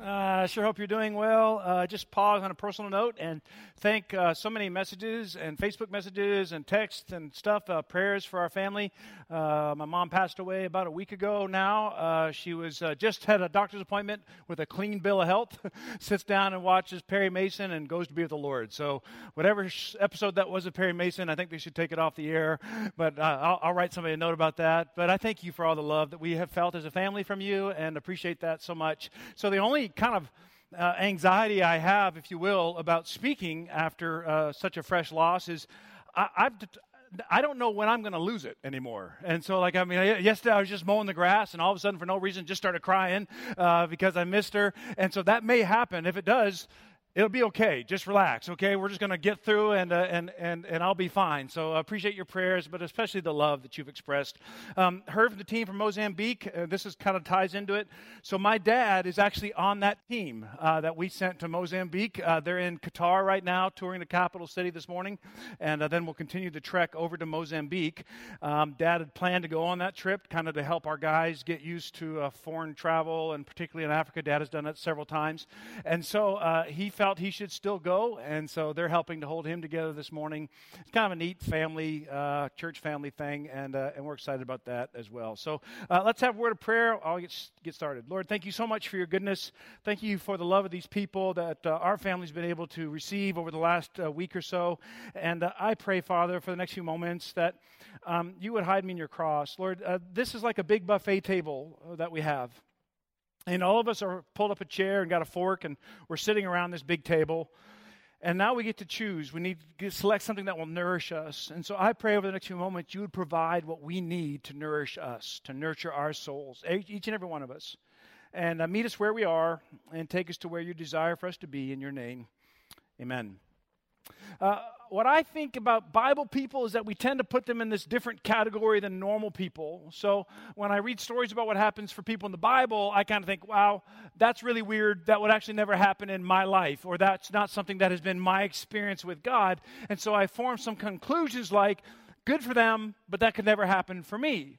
I uh, sure hope you're doing well. Uh, just pause on a personal note and thank uh, so many messages and Facebook messages and texts and stuff, uh, prayers for our family. Uh, my mom passed away about a week ago now. Uh, she was just had a doctor's appointment with a clean bill of health, sits down and watches Perry Mason and goes to be with the Lord. So, whatever episode that was of Perry Mason, I think they should take it off the air. But I'll, I'll write somebody a note about that. But I thank you for all the love that we have felt as a family from you and appreciate that so much. So, the only kind of uh, anxiety I have, if you will, about speaking after uh, such a fresh loss is I, I've. I don't know when I'm going to lose it anymore. And so, like, I mean, yesterday I was just mowing the grass, and all of a sudden, for no reason, just started crying uh, because I missed her. And so that may happen. If it does, it'll be okay. Just relax, okay? We're just going to get through and, uh, and, and, and I'll be fine. So I appreciate your prayers, but especially the love that you've expressed. Um, heard from the team from Mozambique. Uh, this is kind of ties into it. So my dad is actually on that team uh, that we sent to Mozambique. Uh, they're in Qatar right now, touring the capital city this morning, and uh, then we'll continue the trek over to Mozambique. Um, dad had planned to go on that trip, kind of to help our guys get used to uh, foreign travel, and particularly in Africa. Dad has done it several times. And so he felt felt he should still go, and so they're helping to hold him together this morning. It's kind of a neat family, uh, church family thing, and, uh, and we're excited about that as well. So uh, let's have a word of prayer. I'll get, get started. Lord, thank you so much for your goodness. Thank you for the love of these people that uh, our family's been able to receive over the last uh, week or so. And uh, I pray, Father, for the next few moments that um, you would hide me in your cross. Lord, this is like a big buffet table that we have. And all of us are pulled up a chair and got a fork, and we're sitting around this big table. And now we get to choose. We need to select something that will nourish us. And so I pray over the next few moments you would provide what we need to nourish us, to nurture our souls, each and every one of us. And uh, meet us where we are and take us to where you desire for us to be in your name. Amen. Uh, what I think about Bible people is that we tend to put them in this different category than normal people. So when I read stories about what happens for people in the Bible, I kind of think, wow, that's really weird. That would actually never happen in my life, or that's not something that has been my experience with God. And so I form some conclusions like, good for them, but that could never happen for me.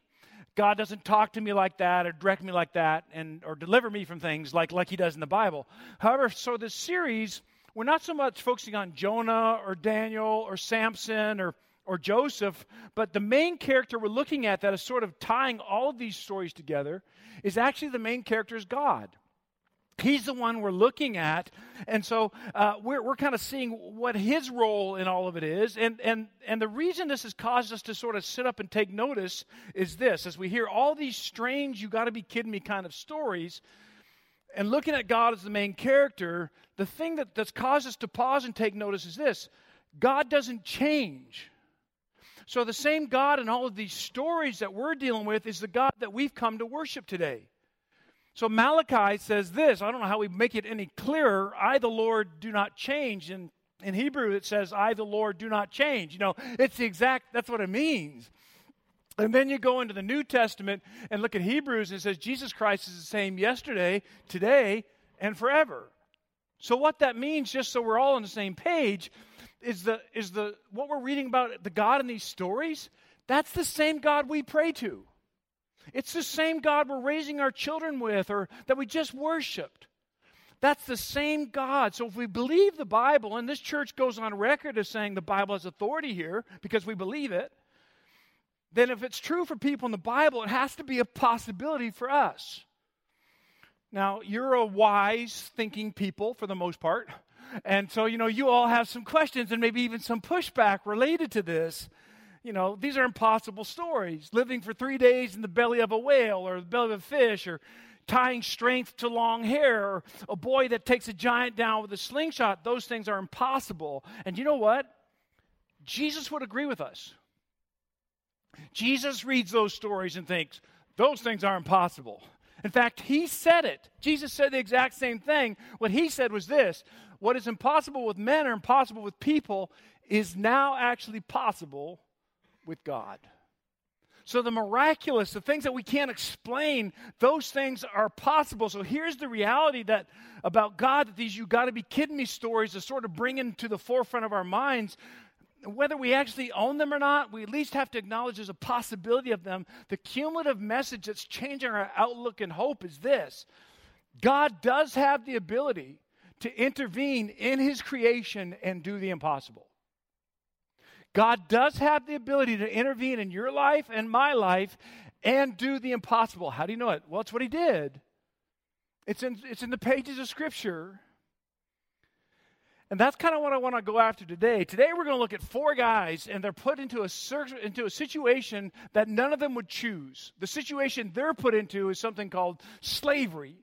God doesn't talk to me like that or direct me like that and or deliver me from things like like he does in the Bible. However, so this series we're not so much focusing on Jonah or Daniel or Samson or, or Joseph, but the main character we're looking at that is sort of tying all of these stories together is actually the main character is God. He's the one we're looking at. And so uh, we're, we're kind of seeing what his role in all of it is. And, and, and the reason this has caused us to sort of sit up and take notice is this as we hear all these strange, you got to be kidding me kind of stories, and looking at God as the main character, the thing that, that's caused us to pause and take notice is this God doesn't change. So, the same God in all of these stories that we're dealing with is the God that we've come to worship today. So, Malachi says this I don't know how we make it any clearer. I, the Lord, do not change. And in Hebrew, it says, I, the Lord, do not change. You know, it's the exact, that's what it means. And then you go into the New Testament and look at Hebrews and it says Jesus Christ is the same yesterday, today, and forever. So what that means, just so we're all on the same page, is the is the what we're reading about the God in these stories, that's the same God we pray to. It's the same God we're raising our children with or that we just worshiped. That's the same God. So if we believe the Bible, and this church goes on record as saying the Bible has authority here because we believe it, then if it's true for people in the Bible, it has to be a possibility for us. Now, you're a wise thinking people for the most part. And so, you know, you all have some questions and maybe even some pushback related to this. You know, these are impossible stories. Living for three days in the belly of a whale or the belly of a fish or tying strength to long hair or a boy that takes a giant down with a slingshot. Those things are impossible. And you know what? Jesus would agree with us. Jesus reads those stories and thinks, those things are impossible. In fact, he said it. Jesus said the exact same thing. What he said was this What is impossible with men or impossible with people is now actually possible with God. So the miraculous, the things that we can't explain, those things are possible. So here's the reality that about God that these you got to be kidding me stories are sort of bring into the forefront of our minds whether we actually own them or not, we at least have to acknowledge there's a possibility of them. The cumulative message that's changing our outlook and hope is this God does have the ability to intervene in his creation and do the impossible. God does have the ability to intervene in your life and my life and do the impossible. How do you know it? Well, it's what he did. It's in, it's in the pages of Scripture. And that's kind of what I want to go after today. Today we're going to look at four guys, and they're put into a, into a situation that none of them would choose. The situation they're put into is something called slavery.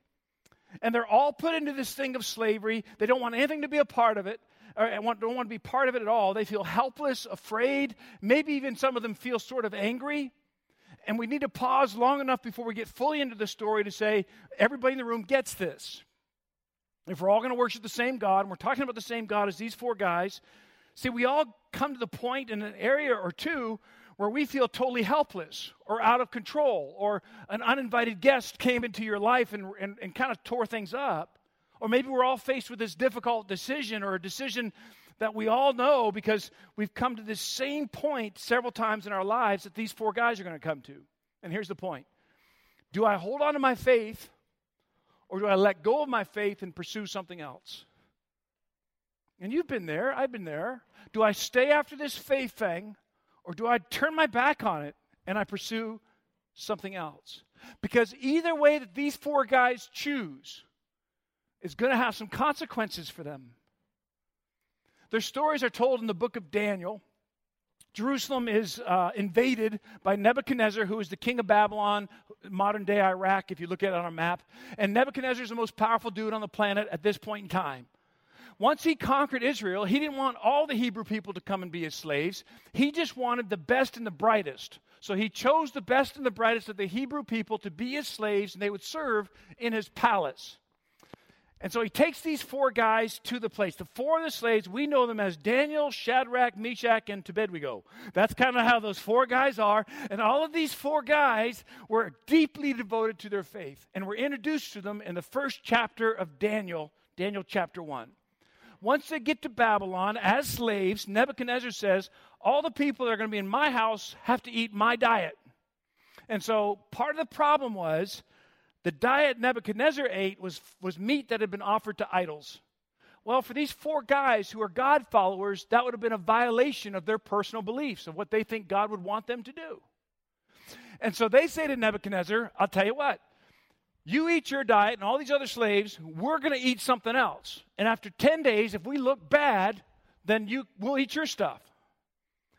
And they're all put into this thing of slavery. They don't want anything to be a part of it, or don't want to be part of it at all. They feel helpless, afraid. Maybe even some of them feel sort of angry. And we need to pause long enough before we get fully into the story to say, everybody in the room gets this if we're all going to worship the same God, and we're talking about the same God as these four guys, see, we all come to the point in an area or two where we feel totally helpless or out of control, or an uninvited guest came into your life and, and, and kind of tore things up. Or maybe we're all faced with this difficult decision or a decision that we all know because we've come to this same point several times in our lives that these four guys are going to come to. And here's the point Do I hold on to my faith or do I let go of my faith and pursue something else? And you've been there, I've been there. Do I stay after this faith thing, or do I turn my back on it and I pursue something else? Because either way that these four guys choose is going to have some consequences for them. Their stories are told in the book of Daniel. Jerusalem is uh, invaded by Nebuchadnezzar, who is the king of Babylon, modern day Iraq, if you look at it on a map. And Nebuchadnezzar is the most powerful dude on the planet at this point in time. Once he conquered Israel, he didn't want all the Hebrew people to come and be his slaves. He just wanted the best and the brightest. So he chose the best and the brightest of the Hebrew people to be his slaves, and they would serve in his palace. And so he takes these four guys to the place. The four of the slaves, we know them as Daniel, Shadrach, Meshach, and Abednego. That's kind of how those four guys are. And all of these four guys were deeply devoted to their faith. And we're introduced to them in the first chapter of Daniel, Daniel chapter 1. Once they get to Babylon as slaves, Nebuchadnezzar says, All the people that are going to be in my house have to eat my diet. And so part of the problem was the diet Nebuchadnezzar ate was, was meat that had been offered to idols. Well, for these four guys who are God followers, that would have been a violation of their personal beliefs, of what they think God would want them to do. And so they say to Nebuchadnezzar, I'll tell you what, you eat your diet and all these other slaves, we're going to eat something else. And after 10 days, if we look bad, then you, we'll eat your stuff.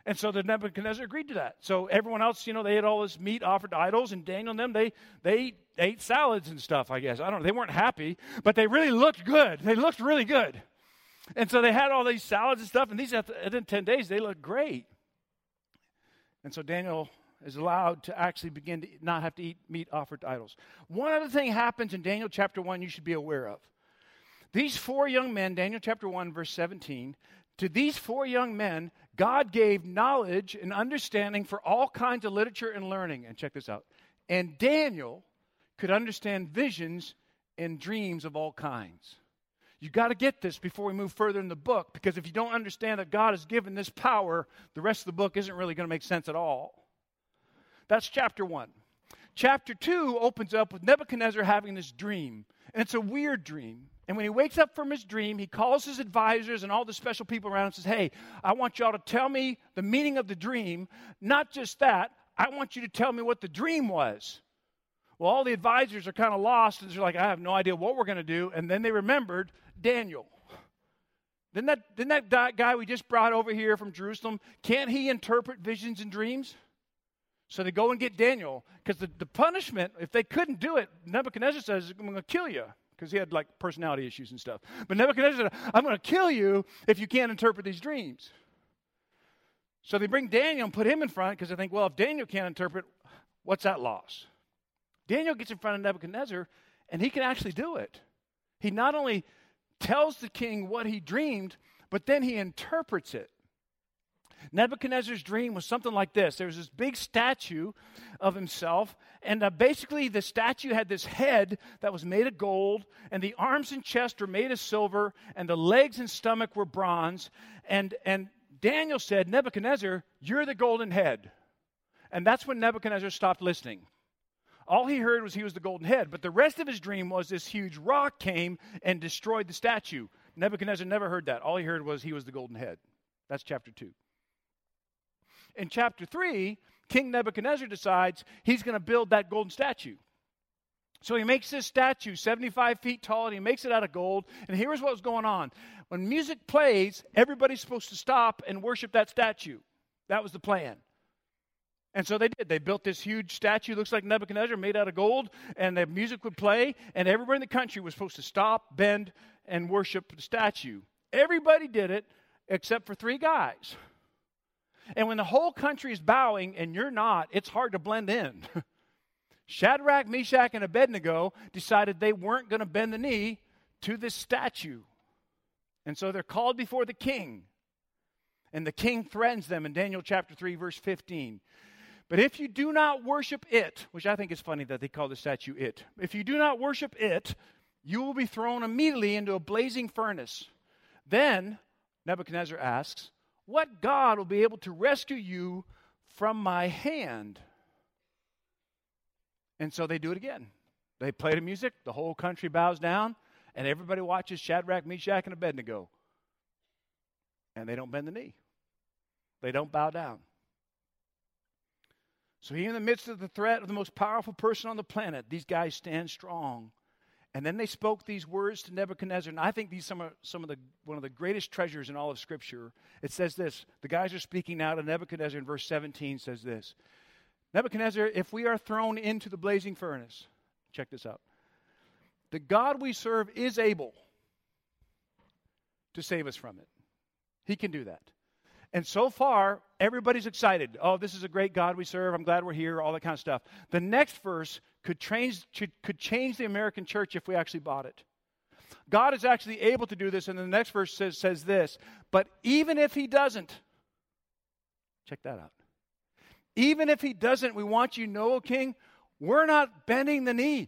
And so the Nebuchadnezzar agreed to that. So everyone else, you know, they had all this meat offered to idols, and Daniel and them, they they ate salads and stuff. I guess I don't know. They weren't happy, but they really looked good. They looked really good. And so they had all these salads and stuff, and these within ten days they looked great. And so Daniel is allowed to actually begin to not have to eat meat offered to idols. One other thing happens in Daniel chapter one you should be aware of. These four young men, Daniel chapter 1, verse 17, to these four young men, God gave knowledge and understanding for all kinds of literature and learning. And check this out. And Daniel could understand visions and dreams of all kinds. You got to get this before we move further in the book, because if you don't understand that God has given this power, the rest of the book isn't really going to make sense at all. That's chapter one. Chapter two opens up with Nebuchadnezzar having this dream, and it's a weird dream. And when he wakes up from his dream, he calls his advisors and all the special people around and says, Hey, I want y'all to tell me the meaning of the dream. Not just that, I want you to tell me what the dream was. Well, all the advisors are kind of lost and they're like, I have no idea what we're going to do. And then they remembered Daniel. Didn't that, didn't that guy we just brought over here from Jerusalem, can't he interpret visions and dreams? So they go and get Daniel because the, the punishment, if they couldn't do it, Nebuchadnezzar says, I'm going to kill you because he had like personality issues and stuff. But Nebuchadnezzar said, I'm going to kill you if you can't interpret these dreams. So they bring Daniel and put him in front because they think, well, if Daniel can't interpret, what's that loss? Daniel gets in front of Nebuchadnezzar and he can actually do it. He not only tells the king what he dreamed, but then he interprets it. Nebuchadnezzar's dream was something like this there was this big statue of himself, and uh, basically the statue had this head that was made of gold, and the arms and chest were made of silver, and the legs and stomach were bronze. And, and Daniel said, Nebuchadnezzar, you're the golden head. And that's when Nebuchadnezzar stopped listening. All he heard was he was the golden head, but the rest of his dream was this huge rock came and destroyed the statue. Nebuchadnezzar never heard that. All he heard was he was the golden head. That's chapter 2. In chapter 3, King Nebuchadnezzar decides he's going to build that golden statue. So he makes this statue 75 feet tall and he makes it out of gold. And here's what's going on when music plays, everybody's supposed to stop and worship that statue. That was the plan. And so they did. They built this huge statue, looks like Nebuchadnezzar, made out of gold, and the music would play, and everybody in the country was supposed to stop, bend, and worship the statue. Everybody did it except for three guys. And when the whole country is bowing and you're not, it's hard to blend in. Shadrach, Meshach, and Abednego decided they weren't going to bend the knee to this statue. And so they're called before the king. And the king threatens them in Daniel chapter 3, verse 15. But if you do not worship it, which I think is funny that they call the statue it, if you do not worship it, you will be thrown immediately into a blazing furnace. Then Nebuchadnezzar asks, What God will be able to rescue you from my hand? And so they do it again. They play the music, the whole country bows down, and everybody watches Shadrach, Meshach, and Abednego. And they don't bend the knee, they don't bow down. So, even in the midst of the threat of the most powerful person on the planet, these guys stand strong. And then they spoke these words to Nebuchadnezzar, and I think these some are some of the one of the greatest treasures in all of Scripture. It says this: the guys are speaking now to Nebuchadnezzar in verse 17 says this. Nebuchadnezzar, if we are thrown into the blazing furnace, check this out. The God we serve is able to save us from it. He can do that. And so far, everybody's excited. Oh, this is a great God we serve. I'm glad we're here, all that kind of stuff. The next verse could change, could change the American church if we actually bought it. God is actually able to do this, and the next verse says, says this. But even if he doesn't, check that out. Even if he doesn't, we want you to know, O king, we're not bending the knee.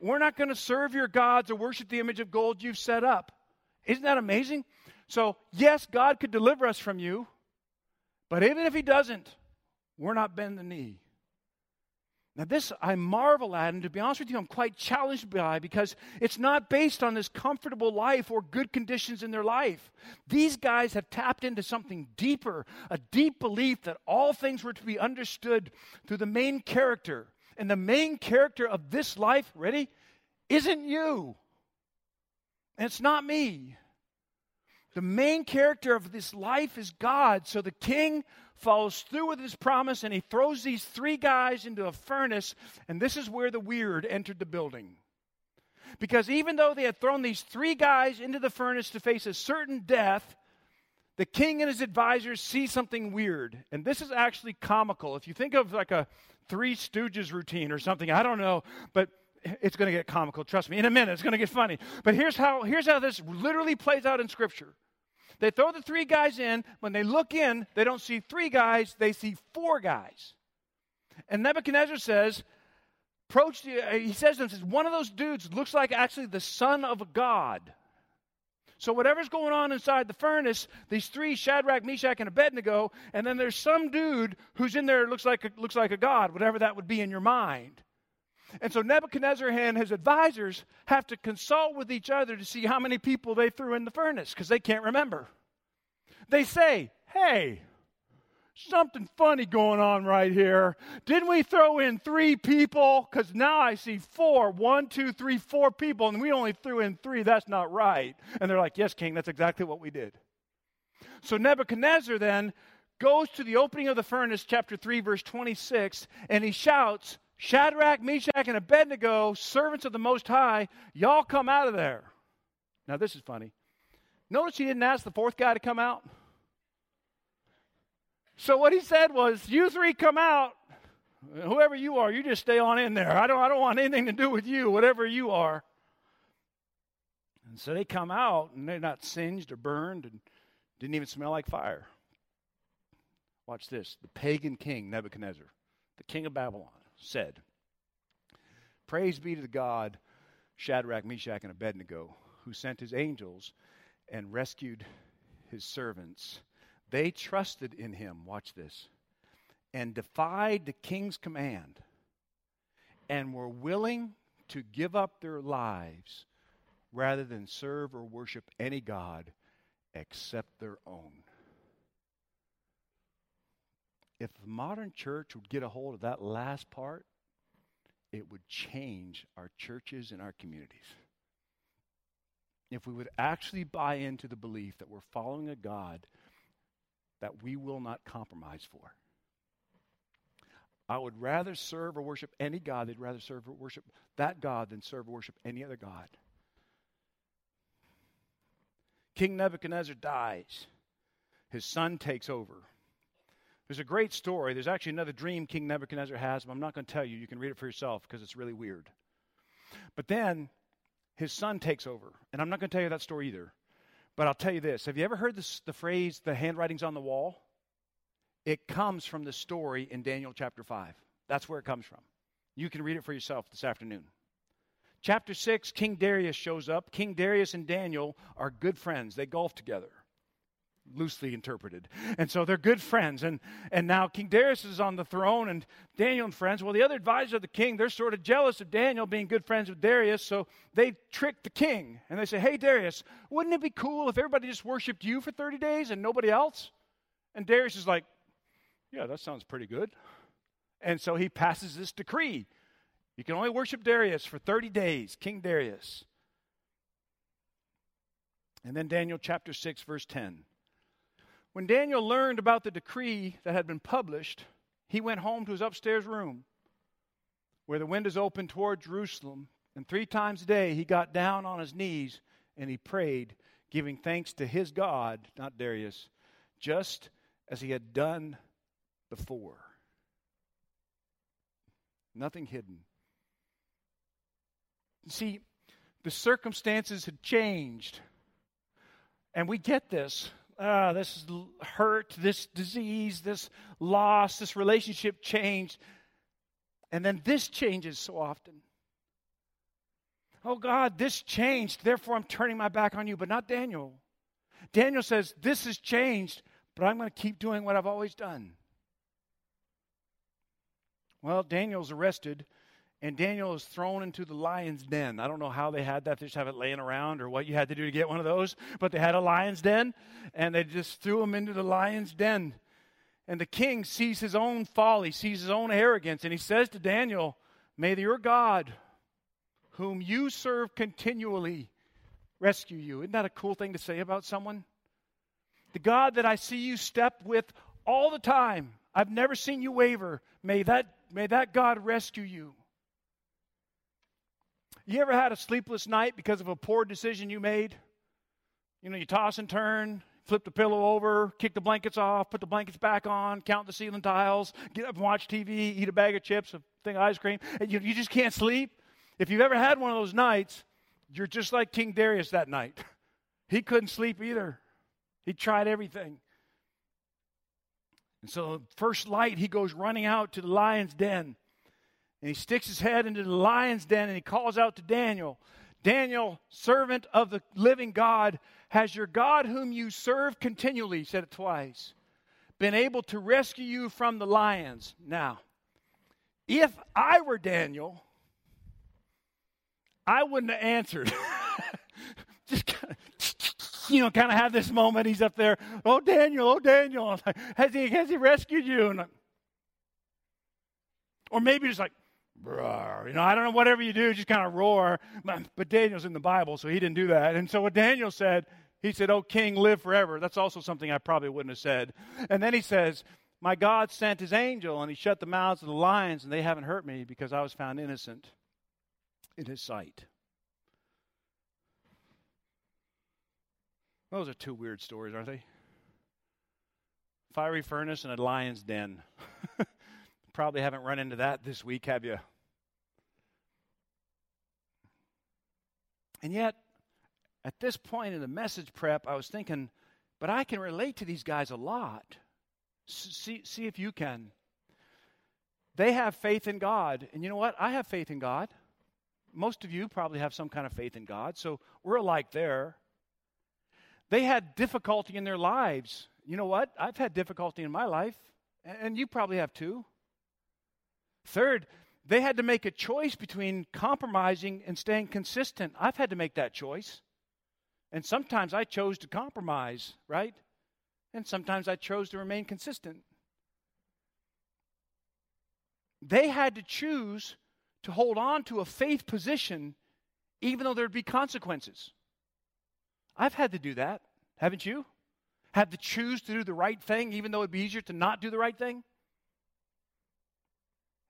We're not going to serve your gods or worship the image of gold you've set up. Isn't that amazing? So, yes, God could deliver us from you, but even if He doesn't, we're not bending the knee. Now, this I marvel at, and to be honest with you, I'm quite challenged by because it's not based on this comfortable life or good conditions in their life. These guys have tapped into something deeper, a deep belief that all things were to be understood through the main character. And the main character of this life, ready, isn't you. And it's not me. The main character of this life is God. So the king follows through with his promise and he throws these three guys into a furnace. And this is where the weird entered the building. Because even though they had thrown these three guys into the furnace to face a certain death, the king and his advisors see something weird. And this is actually comical. If you think of like a Three Stooges routine or something, I don't know, but it's going to get comical. Trust me. In a minute, it's going to get funny. But here's how, here's how this literally plays out in Scripture. They throw the three guys in. When they look in, they don't see three guys, they see four guys. And Nebuchadnezzar says, approach the, uh, he says to them, says, one of those dudes looks like actually the son of a god. So whatever's going on inside the furnace, these three, Shadrach, Meshach, and Abednego, and then there's some dude who's in there looks like a, looks like a god, whatever that would be in your mind. And so Nebuchadnezzar and his advisors have to consult with each other to see how many people they threw in the furnace because they can't remember. They say, hey, something funny going on right here. Didn't we throw in three people? Because now I see four. One, two, three, four people, and we only threw in three. That's not right. And they're like, yes, king, that's exactly what we did. So Nebuchadnezzar then goes to the opening of the furnace, chapter 3, verse 26, and he shouts, Shadrach, Meshach, and Abednego, servants of the Most High, y'all come out of there. Now, this is funny. Notice he didn't ask the fourth guy to come out. So, what he said was, You three come out. Whoever you are, you just stay on in there. I don't, I don't want anything to do with you, whatever you are. And so they come out, and they're not singed or burned and didn't even smell like fire. Watch this the pagan king, Nebuchadnezzar, the king of Babylon said, Praise be to the God, Shadrach, Meshach, and Abednego, who sent his angels and rescued his servants. They trusted in him, watch this, and defied the king's command and were willing to give up their lives rather than serve or worship any God except their own. If the modern church would get a hold of that last part, it would change our churches and our communities. If we would actually buy into the belief that we're following a God that we will not compromise for. I would rather serve or worship any God, they'd rather serve or worship that God than serve or worship any other God. King Nebuchadnezzar dies. His son takes over. There's a great story. There's actually another dream King Nebuchadnezzar has, but I'm not going to tell you. You can read it for yourself because it's really weird. But then his son takes over. And I'm not going to tell you that story either. But I'll tell you this. Have you ever heard this, the phrase, the handwriting's on the wall? It comes from the story in Daniel chapter 5. That's where it comes from. You can read it for yourself this afternoon. Chapter 6, King Darius shows up. King Darius and Daniel are good friends, they golf together loosely interpreted. And so they're good friends. And, and now King Darius is on the throne and Daniel and friends. Well, the other advisors of the king, they're sort of jealous of Daniel being good friends with Darius. So they trick the king and they say, Hey, Darius, wouldn't it be cool if everybody just worshiped you for 30 days and nobody else? And Darius is like, Yeah, that sounds pretty good. And so he passes this decree. You can only worship Darius for 30 days, King Darius. And then Daniel chapter 6, verse 10. When Daniel learned about the decree that had been published, he went home to his upstairs room where the windows opened toward Jerusalem. And three times a day he got down on his knees and he prayed, giving thanks to his God, not Darius, just as he had done before. Nothing hidden. See, the circumstances had changed. And we get this uh, this hurt, this disease, this loss, this relationship changed. And then this changes so often. Oh God, this changed, therefore I'm turning my back on you, but not Daniel. Daniel says, This has changed, but I'm going to keep doing what I've always done. Well, Daniel's arrested and Daniel is thrown into the lion's den. I don't know how they had that. They just have it laying around or what you had to do to get one of those, but they had a lion's den, and they just threw him into the lion's den. And the king sees his own folly, sees his own arrogance, and he says to Daniel, May your God, whom you serve continually, rescue you. Isn't that a cool thing to say about someone? The God that I see you step with all the time, I've never seen you waver. May that, may that God rescue you. You ever had a sleepless night because of a poor decision you made? You know, you toss and turn, flip the pillow over, kick the blankets off, put the blankets back on, count the ceiling tiles, get up and watch TV, eat a bag of chips, a thing of ice cream, and you, you just can't sleep. If you've ever had one of those nights, you're just like King Darius that night. He couldn't sleep either. He tried everything. And so, first light, he goes running out to the lion's den. And he sticks his head into the lion's den and he calls out to Daniel Daniel, servant of the living God, has your God, whom you serve continually, he said it twice, been able to rescue you from the lions? Now, if I were Daniel, I wouldn't have answered. Just kind of, you know, kind of have this moment. He's up there, oh Daniel, oh Daniel, has he has he rescued you? And, or maybe just like, You know, I don't know, whatever you do, just kind of roar. But Daniel's in the Bible, so he didn't do that. And so what Daniel said, he said, Oh, king, live forever. That's also something I probably wouldn't have said. And then he says, My God sent his angel, and he shut the mouths of the lions, and they haven't hurt me because I was found innocent in his sight. Those are two weird stories, aren't they? Fiery furnace and a lion's den. Probably haven't run into that this week, have you? And yet, at this point in the message prep, I was thinking, but I can relate to these guys a lot. See, see if you can. They have faith in God. And you know what? I have faith in God. Most of you probably have some kind of faith in God. So we're alike there. They had difficulty in their lives. You know what? I've had difficulty in my life. And you probably have too. Third, they had to make a choice between compromising and staying consistent. I've had to make that choice. And sometimes I chose to compromise, right? And sometimes I chose to remain consistent. They had to choose to hold on to a faith position even though there'd be consequences. I've had to do that, haven't you? Had to choose to do the right thing even though it'd be easier to not do the right thing?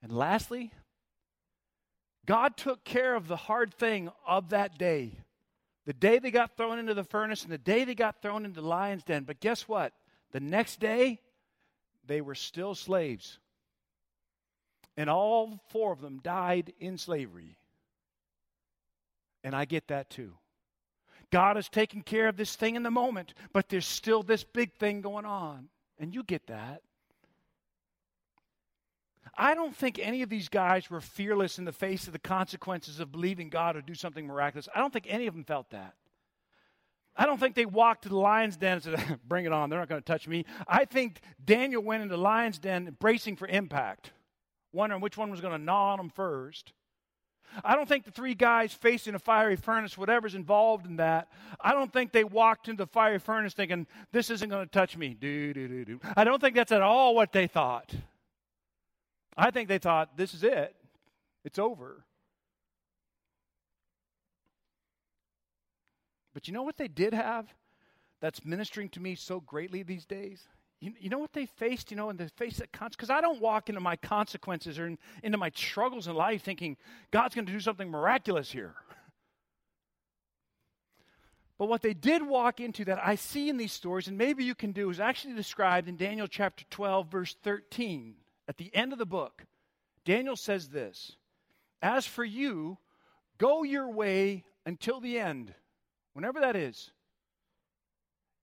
And lastly, God took care of the hard thing of that day. The day they got thrown into the furnace and the day they got thrown into the lion's den. But guess what? The next day, they were still slaves. And all four of them died in slavery. And I get that too. God is taking care of this thing in the moment, but there's still this big thing going on. And you get that. I don't think any of these guys were fearless in the face of the consequences of believing God to do something miraculous. I don't think any of them felt that. I don't think they walked to the lion's den and said, Bring it on, they're not going to touch me. I think Daniel went into the lion's den bracing for impact, wondering which one was going to gnaw on him first. I don't think the three guys facing a fiery furnace, whatever's involved in that, I don't think they walked into the fiery furnace thinking, This isn't going to touch me. Do, do, do, do. I don't think that's at all what they thought. I think they thought, this is it, it's over. But you know what they did have that's ministering to me so greatly these days? You, you know what they faced, you know, in the face of consequence. because I don't walk into my consequences or in, into my struggles in life thinking God's going to do something miraculous here. But what they did walk into that I see in these stories, and maybe you can do, is actually described in Daniel chapter 12, verse 13. At the end of the book, Daniel says this As for you, go your way until the end, whenever that is.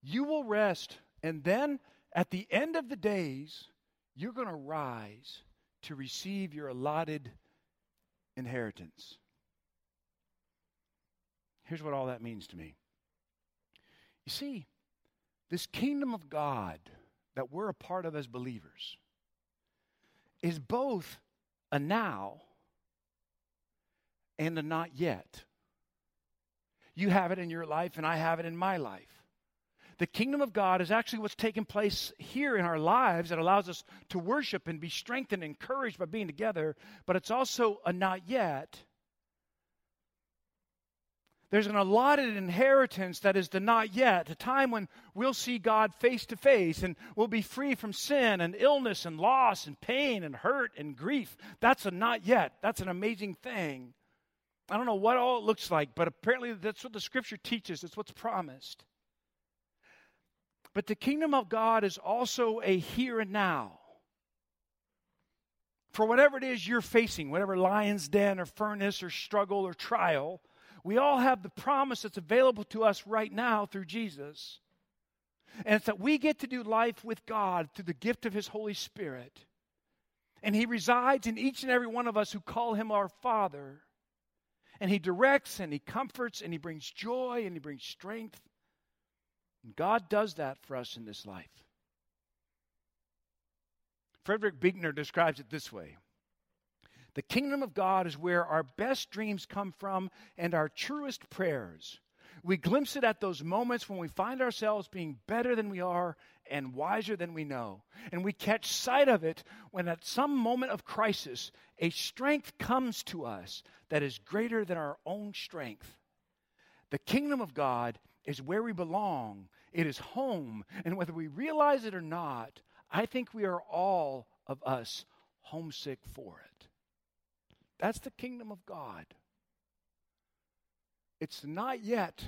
You will rest, and then at the end of the days, you're going to rise to receive your allotted inheritance. Here's what all that means to me. You see, this kingdom of God that we're a part of as believers is both a now and a not yet. You have it in your life, and I have it in my life. The kingdom of God is actually what's taking place here in our lives that allows us to worship and be strengthened and encouraged by being together, but it's also a not yet there's an allotted inheritance that is the not yet, a time when we'll see God face to face and we'll be free from sin and illness and loss and pain and hurt and grief. That's a not yet. That's an amazing thing. I don't know what all it looks like, but apparently that's what the scripture teaches. It's what's promised. But the kingdom of God is also a here and now. For whatever it is you're facing, whatever lion's den or furnace or struggle or trial, we all have the promise that's available to us right now through Jesus. And it's that we get to do life with God through the gift of His Holy Spirit. And He resides in each and every one of us who call Him our Father. And He directs and He comforts and He brings joy and He brings strength. And God does that for us in this life. Frederick Buechner describes it this way the kingdom of God is where our best dreams come from and our truest prayers. We glimpse it at those moments when we find ourselves being better than we are and wiser than we know. And we catch sight of it when, at some moment of crisis, a strength comes to us that is greater than our own strength. The kingdom of God is where we belong, it is home. And whether we realize it or not, I think we are all of us homesick for it. That's the kingdom of God. It's not yet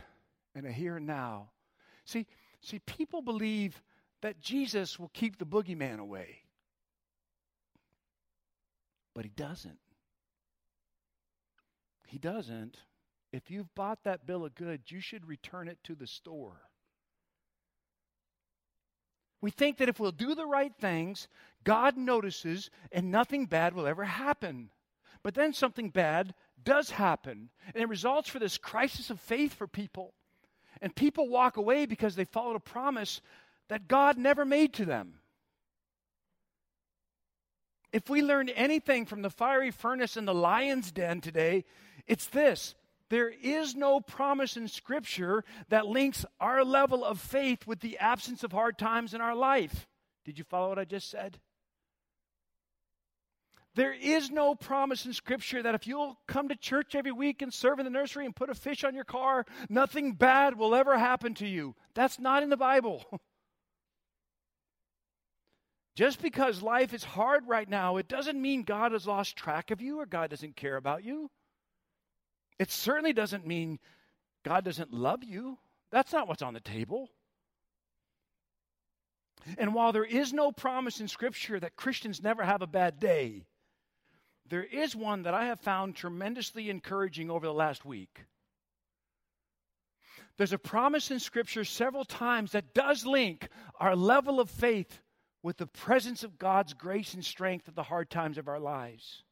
and a here and now. See, see, people believe that Jesus will keep the boogeyman away. But he doesn't. He doesn't. If you've bought that bill of goods, you should return it to the store. We think that if we'll do the right things, God notices and nothing bad will ever happen. But then something bad does happen, and it results for this crisis of faith for people. And people walk away because they followed a promise that God never made to them. If we learned anything from the fiery furnace and the lion's den today, it's this there is no promise in Scripture that links our level of faith with the absence of hard times in our life. Did you follow what I just said? There is no promise in Scripture that if you'll come to church every week and serve in the nursery and put a fish on your car, nothing bad will ever happen to you. That's not in the Bible. Just because life is hard right now, it doesn't mean God has lost track of you or God doesn't care about you. It certainly doesn't mean God doesn't love you. That's not what's on the table. And while there is no promise in Scripture that Christians never have a bad day, there is one that I have found tremendously encouraging over the last week. There's a promise in Scripture several times that does link our level of faith with the presence of God's grace and strength at the hard times of our lives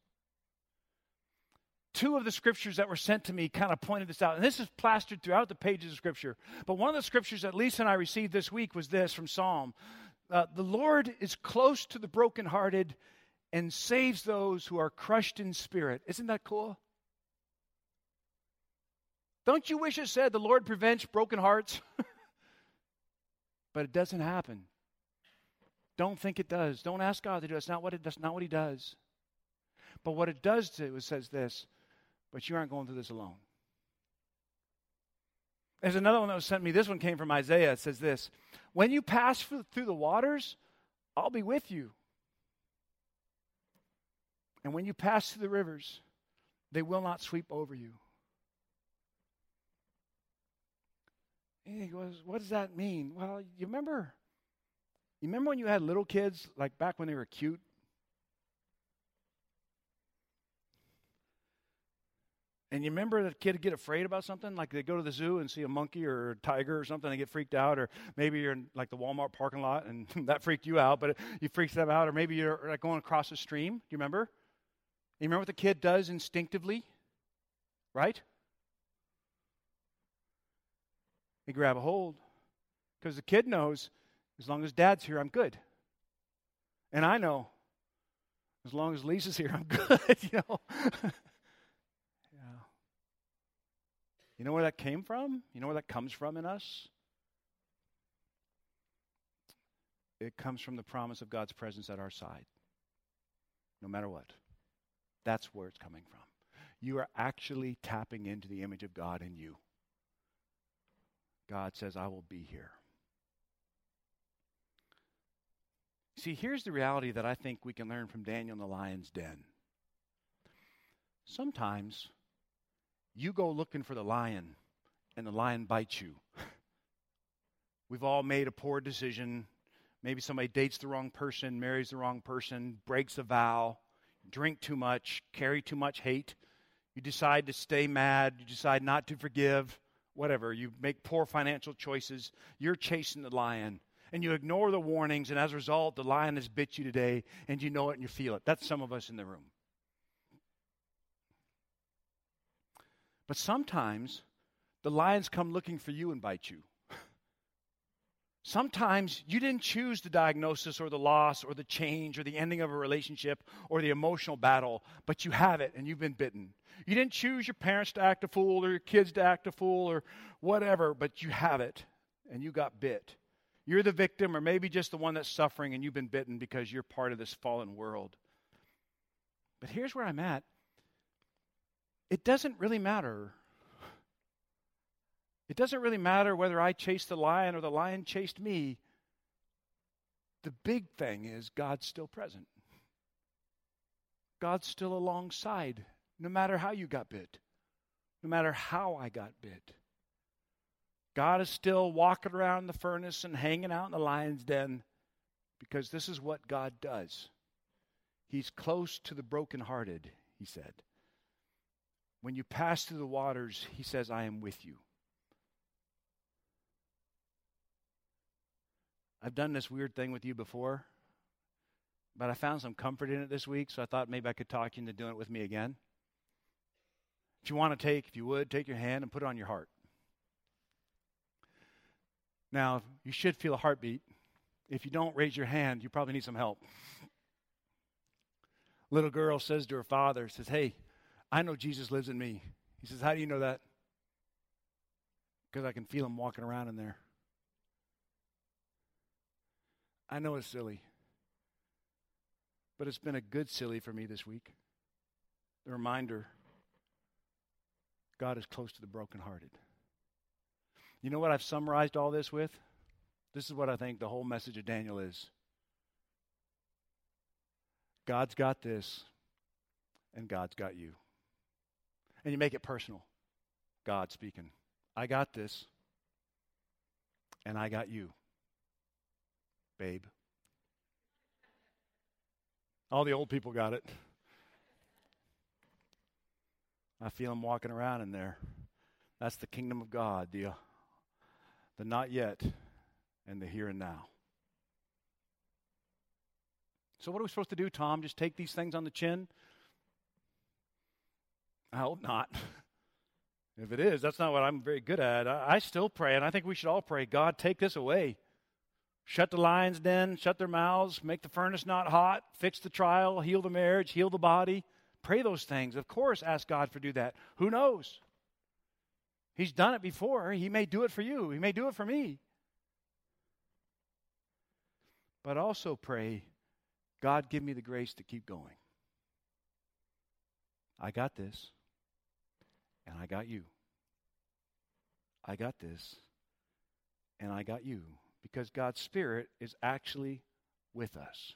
two of the scriptures that were sent to me kind of pointed this out. And this is plastered throughout the pages of scripture. But one of the scriptures that Lisa and I received this week was this from Psalm uh, The Lord is close to the brokenhearted and saves those who are crushed in spirit. Isn't that cool? Don't you wish it said the Lord prevents broken hearts? but it doesn't happen. Don't think it does. Don't ask God to do it. That's not what, it, that's not what He does. But what it does do is says this but you aren't going through this alone. There's another one that was sent me. This one came from Isaiah. It says this When you pass through the waters, I'll be with you. And when you pass through the rivers, they will not sweep over you. And he goes, What does that mean? Well, you remember, you remember when you had little kids, like back when they were cute? And you remember that kid get afraid about something? Like they go to the zoo and see a monkey or a tiger or something, they get freaked out. Or maybe you're in like the Walmart parking lot and that freaked you out, but you freaked them out. Or maybe you're like going across a stream. Do you remember? You remember what the kid does instinctively? Right? They grab a hold. Because the kid knows as long as dad's here, I'm good. And I know as long as Lisa's here, I'm good, you know. yeah. You know where that came from? You know where that comes from in us? It comes from the promise of God's presence at our side, no matter what. That's where it's coming from. You are actually tapping into the image of God in you. God says, I will be here. See, here's the reality that I think we can learn from Daniel in the lion's den. Sometimes you go looking for the lion, and the lion bites you. We've all made a poor decision. Maybe somebody dates the wrong person, marries the wrong person, breaks a vow, drink too much, carry too much hate. You decide to stay mad, you decide not to forgive, whatever. You make poor financial choices. You're chasing the lion. And you ignore the warnings, and as a result, the lion has bit you today, and you know it and you feel it. That's some of us in the room. But sometimes the lions come looking for you and bite you. Sometimes you didn't choose the diagnosis or the loss or the change or the ending of a relationship or the emotional battle, but you have it and you've been bitten. You didn't choose your parents to act a fool or your kids to act a fool or whatever, but you have it and you got bit. You're the victim or maybe just the one that's suffering and you've been bitten because you're part of this fallen world. But here's where I'm at it doesn't really matter. It doesn't really matter whether I chased the lion or the lion chased me. The big thing is God's still present. God's still alongside, no matter how you got bit, no matter how I got bit. God is still walking around the furnace and hanging out in the lion's den because this is what God does. He's close to the brokenhearted, he said. When you pass through the waters, he says, I am with you. I've done this weird thing with you before, but I found some comfort in it this week, so I thought maybe I could talk you into doing it with me again. If you want to take, if you would, take your hand and put it on your heart. Now, you should feel a heartbeat. If you don't raise your hand, you probably need some help. Little girl says to her father, says, Hey, I know Jesus lives in me. He says, How do you know that? Because I can feel him walking around in there. I know it's silly, but it's been a good silly for me this week. The reminder God is close to the brokenhearted. You know what I've summarized all this with? This is what I think the whole message of Daniel is God's got this, and God's got you. And you make it personal. God speaking. I got this, and I got you, babe. All the old people got it. I feel them walking around in there. That's the kingdom of God, the, the not yet and the here and now. So, what are we supposed to do, Tom? Just take these things on the chin? I hope not. if it is, that's not what I'm very good at. I, I still pray, and I think we should all pray God, take this away. Shut the lions' den, shut their mouths, make the furnace not hot, fix the trial, heal the marriage, heal the body. Pray those things. Of course, ask God for do that. Who knows? He's done it before. He may do it for you. He may do it for me. But also pray, God, give me the grace to keep going. I got this, and I got you. I got this, and I got you. Because God's Spirit is actually with us.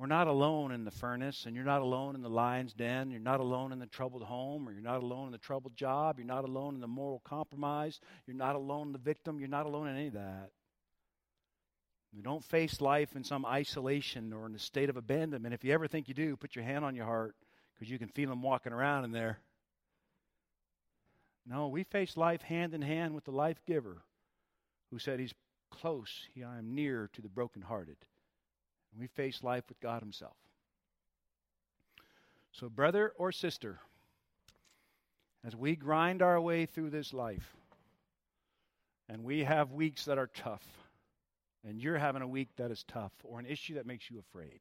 We're not alone in the furnace, and you're not alone in the lion's den. You're not alone in the troubled home, or you're not alone in the troubled job. You're not alone in the moral compromise. You're not alone in the victim. You're not alone in any of that. You don't face life in some isolation or in a state of abandonment. If you ever think you do, put your hand on your heart because you can feel them walking around in there. No, we face life hand in hand with the life giver who said he's close, he, I am near to the brokenhearted. And We face life with God Himself. So, brother or sister, as we grind our way through this life, and we have weeks that are tough, and you're having a week that is tough, or an issue that makes you afraid,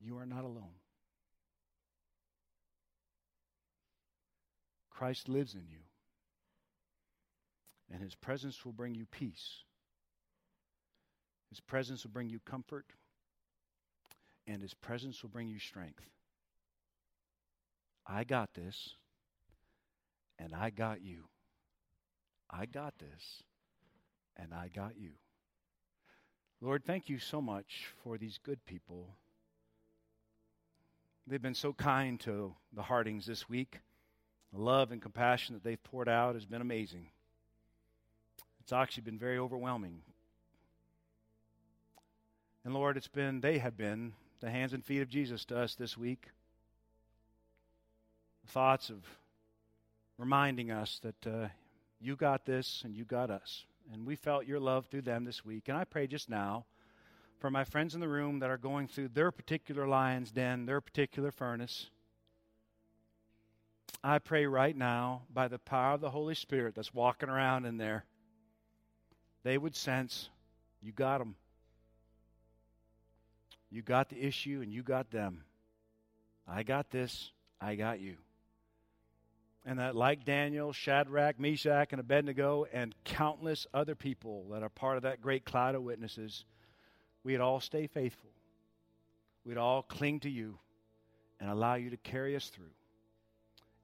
you are not alone. Christ lives in you, and his presence will bring you peace. His presence will bring you comfort, and His presence will bring you strength. I got this, and I got you. I got this, and I got you. Lord, thank you so much for these good people. They've been so kind to the Hardings this week. The love and compassion that they've poured out has been amazing. It's actually been very overwhelming and Lord, it's been, they have been the hands and feet of Jesus to us this week. Thoughts of reminding us that uh, you got this and you got us. And we felt your love through them this week. And I pray just now for my friends in the room that are going through their particular lion's den, their particular furnace. I pray right now, by the power of the Holy Spirit that's walking around in there, they would sense you got them. You got the issue and you got them. I got this, I got you. And that, like Daniel, Shadrach, Meshach, and Abednego, and countless other people that are part of that great cloud of witnesses, we'd all stay faithful. We'd all cling to you and allow you to carry us through.